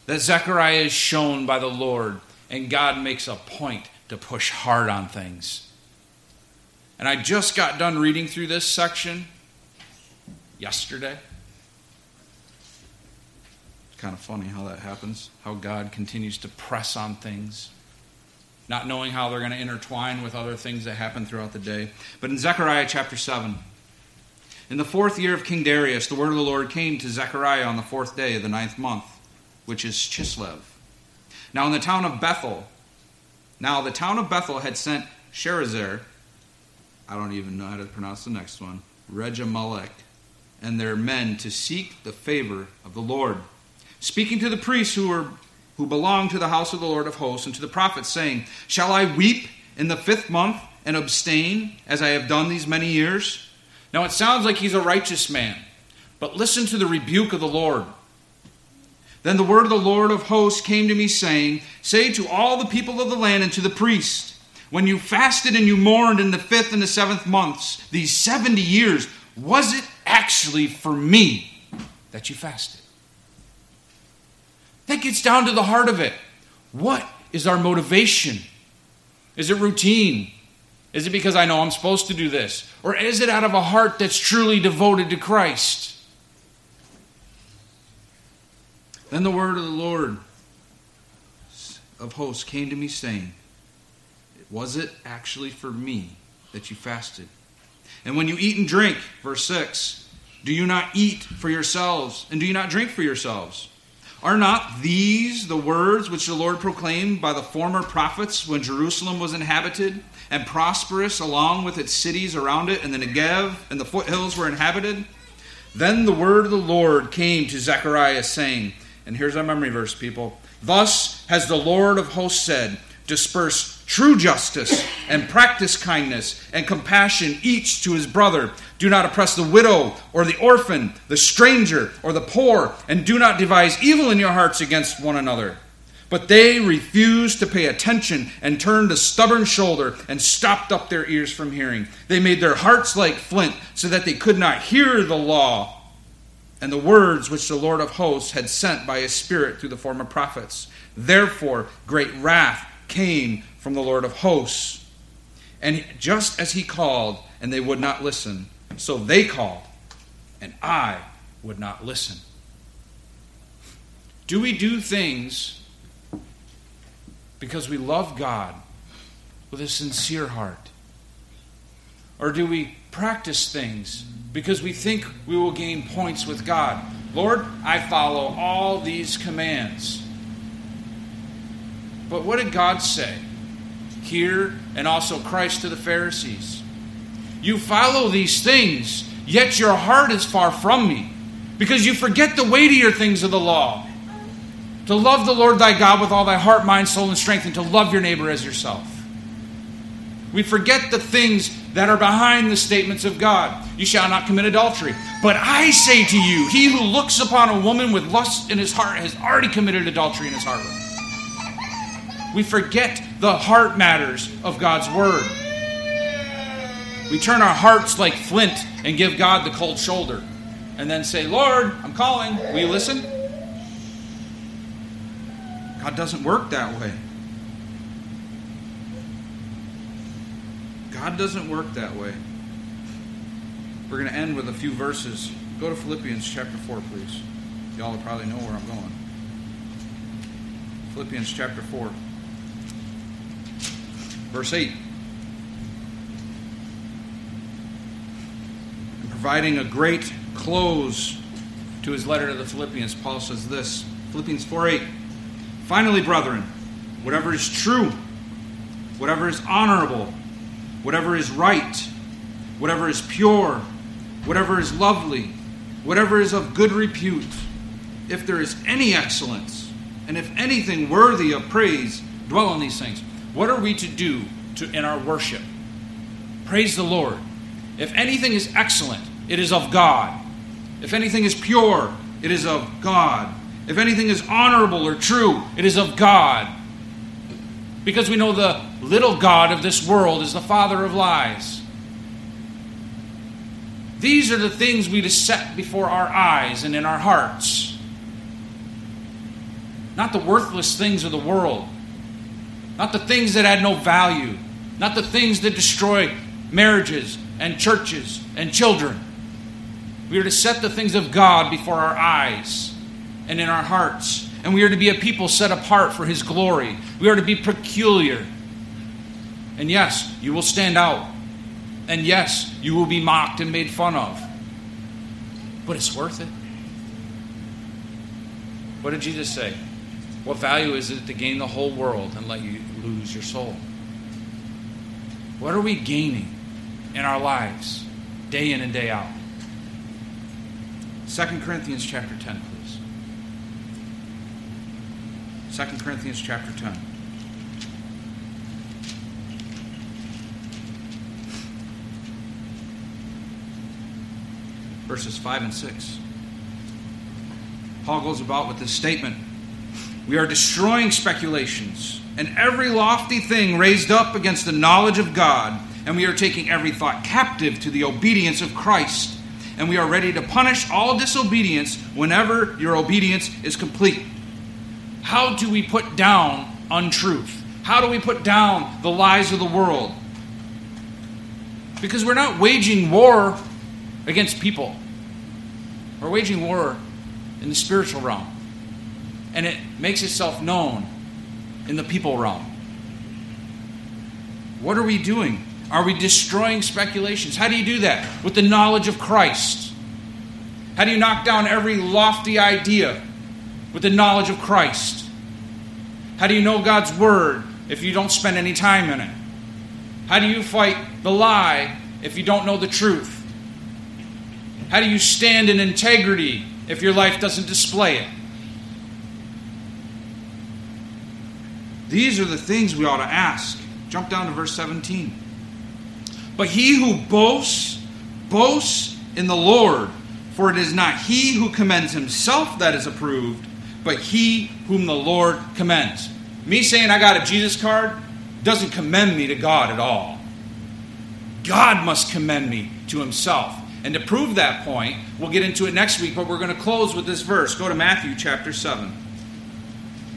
that Zechariah is shown by the Lord, and God makes a point to push hard on things. And I just got done reading through this section yesterday. Kind of funny how that happens, how God continues to press on things, not knowing how they're going to intertwine with other things that happen throughout the day. But in Zechariah chapter 7, in the fourth year of King Darius, the word of the Lord came to Zechariah on the fourth day of the ninth month, which is Chislev. Now in the town of Bethel, now the town of Bethel had sent Sherezer, I don't even know how to pronounce the next one, Regemelech, and their men to seek the favor of the Lord, speaking to the priests who were who belonged to the house of the Lord of hosts and to the prophets, saying, Shall I weep in the fifth month and abstain as I have done these many years? Now it sounds like he's a righteous man, but listen to the rebuke of the Lord. Then the word of the Lord of hosts came to me, saying, Say to all the people of the land and to the priest, when you fasted and you mourned in the fifth and the seventh months, these 70 years, was it actually for me that you fasted? That gets down to the heart of it. What is our motivation? Is it routine? Is it because I know I'm supposed to do this? Or is it out of a heart that's truly devoted to Christ? Then the word of the Lord of hosts came to me, saying, Was it actually for me that you fasted? And when you eat and drink, verse 6, do you not eat for yourselves, and do you not drink for yourselves? Are not these the words which the Lord proclaimed by the former prophets when Jerusalem was inhabited and prosperous along with its cities around it, and the Negev and the foothills were inhabited? Then the word of the Lord came to Zechariah, saying, and here's our memory verse, people. Thus has the Lord of hosts said, Disperse true justice and practice kindness and compassion each to his brother. Do not oppress the widow or the orphan, the stranger or the poor, and do not devise evil in your hearts against one another. But they refused to pay attention and turned a stubborn shoulder and stopped up their ears from hearing. They made their hearts like flint so that they could not hear the law and the words which the Lord of hosts had sent by his Spirit through the former prophets. Therefore, great wrath came from the Lord of hosts. And just as he called, and they would not listen, so they called, and I would not listen. Do we do things because we love God with a sincere heart? Or do we practice things because we think we will gain points with God? Lord, I follow all these commands. But what did God say? Here and also Christ to the Pharisees. You follow these things, yet your heart is far from me, because you forget the weightier things of the law. To love the Lord thy God with all thy heart, mind, soul, and strength, and to love your neighbor as yourself. We forget the things that are behind the statements of God. You shall not commit adultery. But I say to you, he who looks upon a woman with lust in his heart has already committed adultery in his heart. We forget the heart matters of God's word. We turn our hearts like flint and give God the cold shoulder and then say, Lord, I'm calling. Will you listen? God doesn't work that way. God doesn't work that way. We're going to end with a few verses. Go to Philippians chapter 4, please. Y'all probably know where I'm going. Philippians chapter 4, verse 8. And providing a great close to his letter to the Philippians, Paul says this Philippians 4 8. Finally, brethren, whatever is true, whatever is honorable, whatever is right, whatever is pure, whatever is lovely, whatever is of good repute, if there is any excellence, and if anything worthy of praise, dwell on these things. What are we to do to, in our worship? Praise the Lord. If anything is excellent, it is of God. If anything is pure, it is of God. If anything is honorable or true, it is of God. Because we know the little God of this world is the father of lies. These are the things we to set before our eyes and in our hearts. Not the worthless things of the world, not the things that had no value, not the things that destroy marriages and churches and children. We are to set the things of God before our eyes and in our hearts. And we are to be a people set apart for His glory. We are to be peculiar. And yes, you will stand out. And yes, you will be mocked and made fun of. But it's worth it. What did Jesus say? What value is it to gain the whole world and let you lose your soul? What are we gaining in our lives, day in and day out? 2 Corinthians chapter 10, please. 2 Corinthians chapter 10. Verses 5 and 6. Paul goes about with this statement We are destroying speculations and every lofty thing raised up against the knowledge of God, and we are taking every thought captive to the obedience of Christ and we are ready to punish all disobedience whenever your obedience is complete. How do we put down untruth? How do we put down the lies of the world? Because we're not waging war against people, we're waging war in the spiritual realm. And it makes itself known in the people realm. What are we doing? Are we destroying speculations? How do you do that? With the knowledge of Christ. How do you knock down every lofty idea with the knowledge of Christ? How do you know God's Word if you don't spend any time in it? How do you fight the lie if you don't know the truth? How do you stand in integrity if your life doesn't display it? These are the things we ought to ask. Jump down to verse 17. But he who boasts, boasts in the Lord, for it is not he who commends himself that is approved, but he whom the Lord commends. Me saying I got a Jesus card doesn't commend me to God at all. God must commend me to himself. And to prove that point, we'll get into it next week, but we're going to close with this verse. Go to Matthew chapter 7.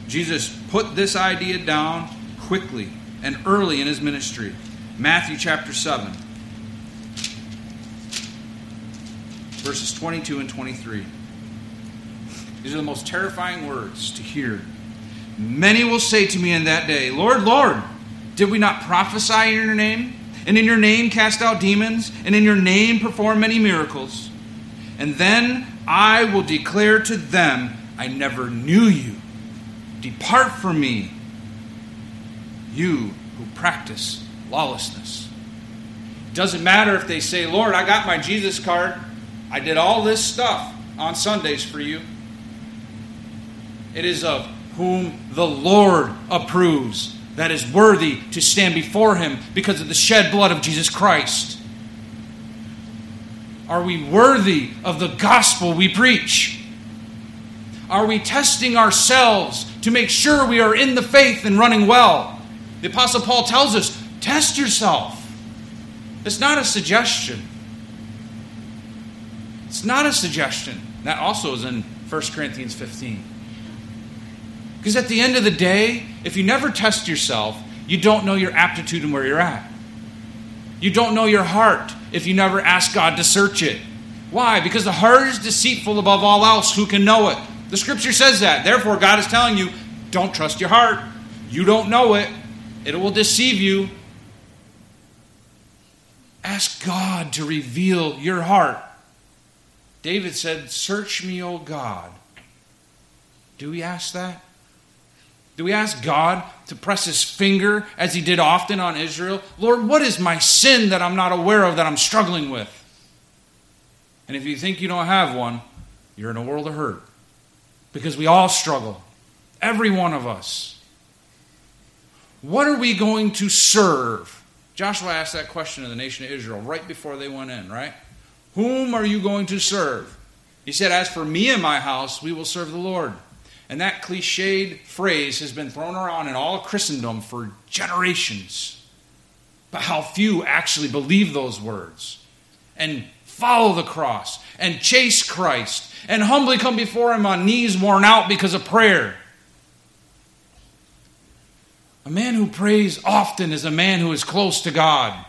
Jesus put this idea down quickly and early in his ministry. Matthew chapter 7, verses 22 and 23. These are the most terrifying words to hear. Many will say to me in that day, Lord, Lord, did we not prophesy in your name? And in your name cast out demons? And in your name perform many miracles? And then I will declare to them, I never knew you. Depart from me, you who practice lawlessness. It doesn't matter if they say, Lord, I got my Jesus card. I did all this stuff on Sundays for you. It is of whom the Lord approves that is worthy to stand before him because of the shed blood of Jesus Christ. Are we worthy of the gospel we preach? Are we testing ourselves to make sure we are in the faith and running well? The Apostle Paul tells us Test yourself. It's not a suggestion. It's not a suggestion. That also is in 1 Corinthians 15. Because at the end of the day, if you never test yourself, you don't know your aptitude and where you're at. You don't know your heart if you never ask God to search it. Why? Because the heart is deceitful above all else. Who can know it? The scripture says that. Therefore, God is telling you don't trust your heart. You don't know it, it will deceive you. Ask God to reveal your heart. David said, Search me, O God. Do we ask that? Do we ask God to press his finger as he did often on Israel? Lord, what is my sin that I'm not aware of that I'm struggling with? And if you think you don't have one, you're in a world of hurt. Because we all struggle. Every one of us. What are we going to serve? Joshua asked that question to the nation of Israel right before they went in, right? Whom are you going to serve? He said, As for me and my house, we will serve the Lord. And that cliched phrase has been thrown around in all Christendom for generations. But how few actually believe those words and follow the cross and chase Christ and humbly come before Him on knees worn out because of prayer. A man who prays often is a man who is close to God.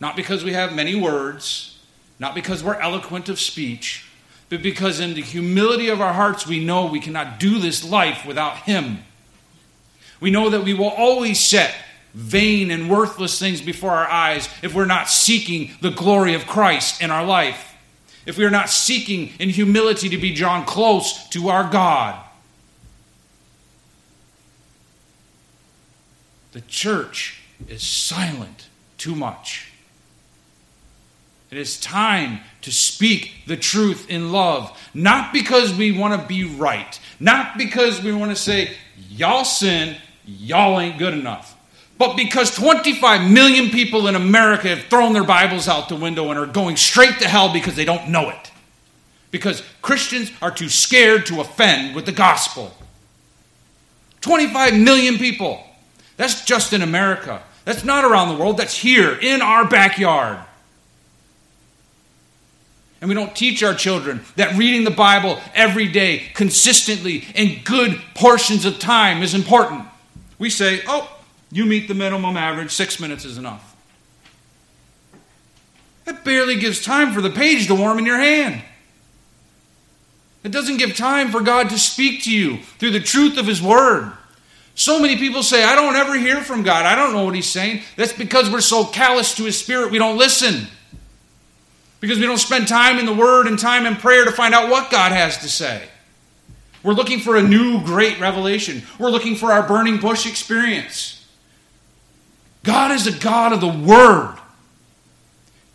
Not because we have many words, not because we're eloquent of speech, but because in the humility of our hearts we know we cannot do this life without Him. We know that we will always set vain and worthless things before our eyes if we're not seeking the glory of Christ in our life. If we are not seeking in humility to be drawn close to our God. The church is silent too much. It is time to speak the truth in love, not because we want to be right, not because we want to say, y'all sin, y'all ain't good enough, but because 25 million people in America have thrown their Bibles out the window and are going straight to hell because they don't know it. Because Christians are too scared to offend with the gospel. 25 million people. That's just in America. That's not around the world, that's here in our backyard. And we don't teach our children that reading the Bible every day, consistently, in good portions of time is important. We say, oh, you meet the minimum average, six minutes is enough. That barely gives time for the page to warm in your hand. It doesn't give time for God to speak to you through the truth of His Word. So many people say, I don't ever hear from God. I don't know what He's saying. That's because we're so callous to His Spirit, we don't listen because we don't spend time in the Word and time in prayer to find out what God has to say. We're looking for a new great revelation, we're looking for our burning bush experience. God is a God of the Word.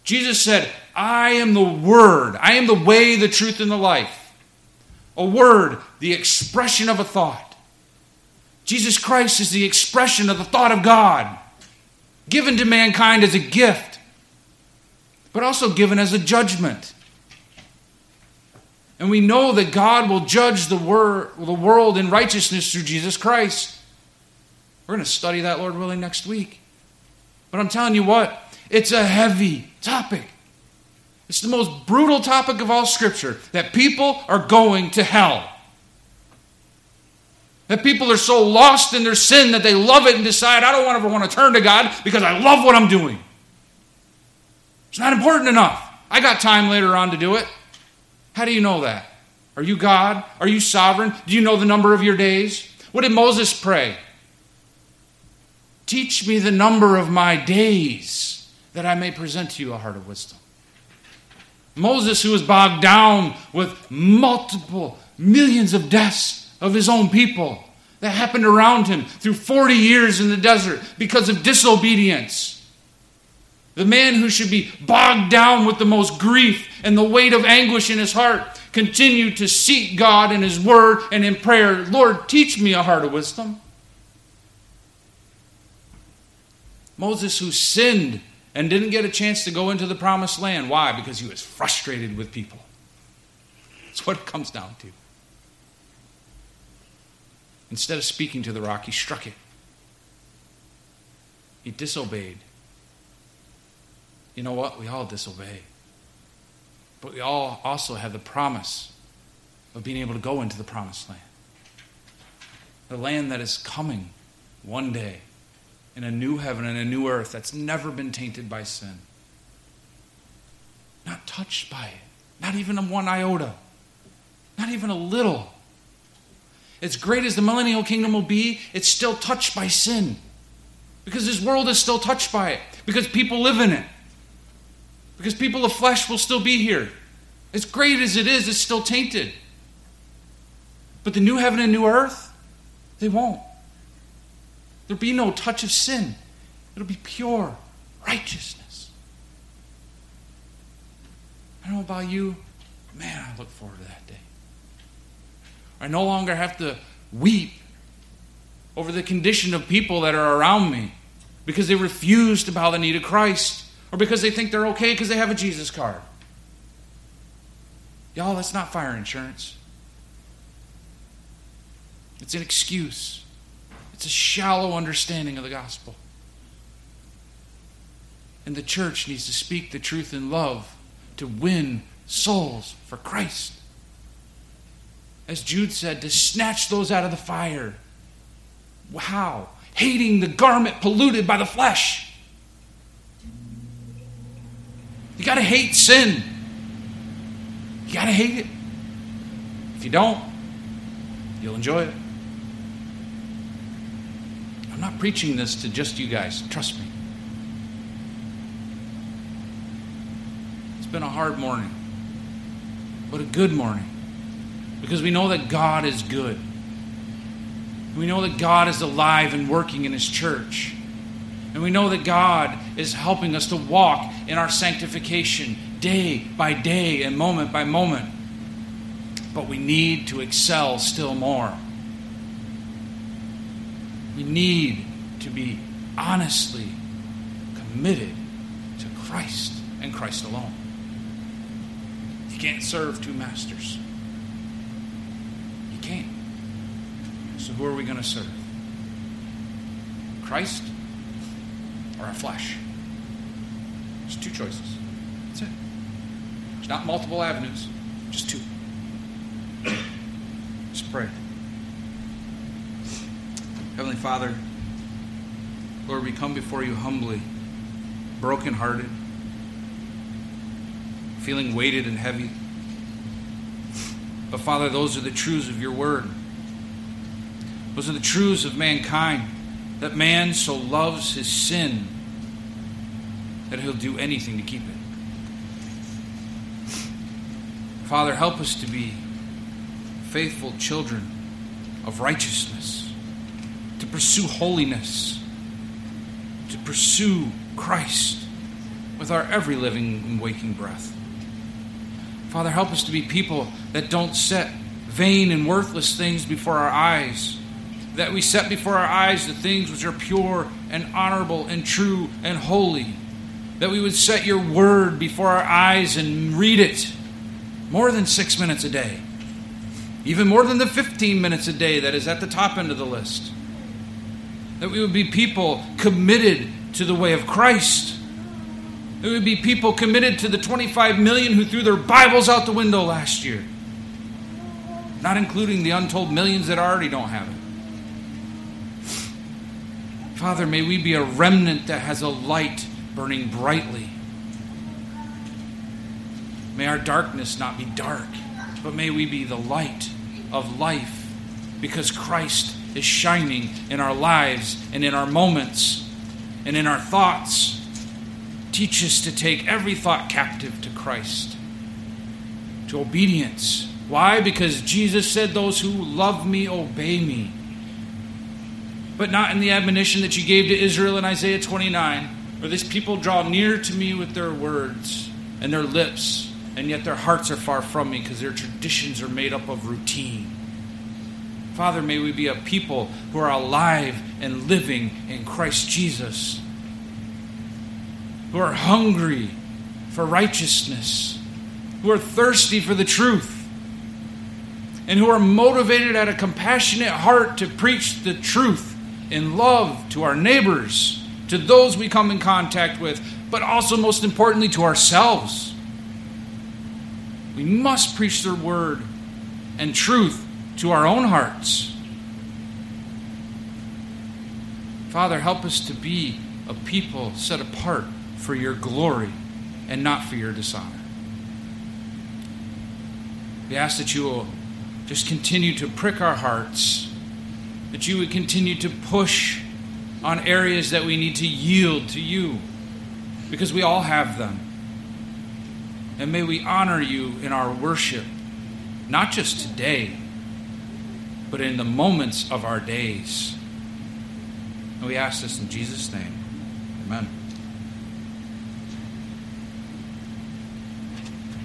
Jesus said, I am the Word. I am the way, the truth, and the life. A word, the expression of a thought. Jesus Christ is the expression of the thought of God, given to mankind as a gift but also given as a judgment. And we know that God will judge the, wor- the world in righteousness through Jesus Christ. We're going to study that, Lord willing, next week. But I'm telling you what, it's a heavy topic. It's the most brutal topic of all Scripture that people are going to hell. That people are so lost in their sin that they love it and decide, I don't ever want to turn to God because I love what I'm doing. It's not important enough. I got time later on to do it. How do you know that? Are you God? Are you sovereign? Do you know the number of your days? What did Moses pray? Teach me the number of my days that I may present to you a heart of wisdom. Moses, who was bogged down with multiple millions of deaths of his own people that happened around him through 40 years in the desert because of disobedience. The man who should be bogged down with the most grief and the weight of anguish in his heart continued to seek God in his word and in prayer. Lord, teach me a heart of wisdom. Moses, who sinned and didn't get a chance to go into the promised land. Why? Because he was frustrated with people. That's what it comes down to. Instead of speaking to the rock, he struck it. He disobeyed. You know what? We all disobey. But we all also have the promise of being able to go into the promised land. The land that is coming one day in a new heaven and a new earth that's never been tainted by sin. Not touched by it. Not even a one iota. Not even a little. As great as the millennial kingdom will be, it's still touched by sin. Because this world is still touched by it. Because people live in it. Because people of flesh will still be here. As great as it is, it's still tainted. But the new heaven and new earth, they won't. There'll be no touch of sin. It'll be pure righteousness. I don't know about you. Man, I look forward to that day. I no longer have to weep over the condition of people that are around me because they refuse to bow the knee to Christ or because they think they're okay because they have a Jesus card. Y'all, that's not fire insurance. It's an excuse, it's a shallow understanding of the gospel. And the church needs to speak the truth in love to win souls for Christ. As Jude said, to snatch those out of the fire. How? Hating the garment polluted by the flesh. You got to hate sin. You got to hate it. If you don't, you'll enjoy it. I'm not preaching this to just you guys. Trust me. It's been a hard morning, but a good morning because we know that God is good. We know that God is alive and working in His church. And we know that God is helping us to walk in our sanctification day by day and moment by moment. But we need to excel still more. We need to be honestly committed to Christ and Christ alone. You can't serve two masters. You can't. So, who are we going to serve? Christ or our flesh? There's two choices. That's it. There's not multiple avenues, just two. Let's pray. Heavenly Father, Lord, we come before you humbly, brokenhearted, feeling weighted and heavy. But Father, those are the truths of your word. Those are the truths of mankind that man so loves his sin that he'll do anything to keep it. Father, help us to be faithful children of righteousness, to pursue holiness, to pursue Christ with our every living and waking breath. Father, help us to be people that don't set vain and worthless things before our eyes, that we set before our eyes the things which are pure and honorable and true and holy, that we would set your word before our eyes and read it more than six minutes a day, even more than the 15 minutes a day that is at the top end of the list. That we would be people committed to the way of Christ. That we would be people committed to the 25 million who threw their Bibles out the window last year, not including the untold millions that already don't have it. Father, may we be a remnant that has a light burning brightly May our darkness not be dark, but may we be the light of life because Christ is shining in our lives and in our moments and in our thoughts. Teach us to take every thought captive to Christ, to obedience. Why? Because Jesus said, Those who love me obey me. But not in the admonition that you gave to Israel in Isaiah 29, where these people draw near to me with their words and their lips and yet their hearts are far from me because their traditions are made up of routine. Father, may we be a people who are alive and living in Christ Jesus, who are hungry for righteousness, who are thirsty for the truth, and who are motivated at a compassionate heart to preach the truth in love to our neighbors, to those we come in contact with, but also, most importantly, to ourselves. We must preach the word and truth to our own hearts. Father, help us to be a people set apart for your glory and not for your dishonor. We ask that you will just continue to prick our hearts, that you would continue to push on areas that we need to yield to you, because we all have them. And may we honor you in our worship, not just today, but in the moments of our days. And we ask this in Jesus' name. Amen.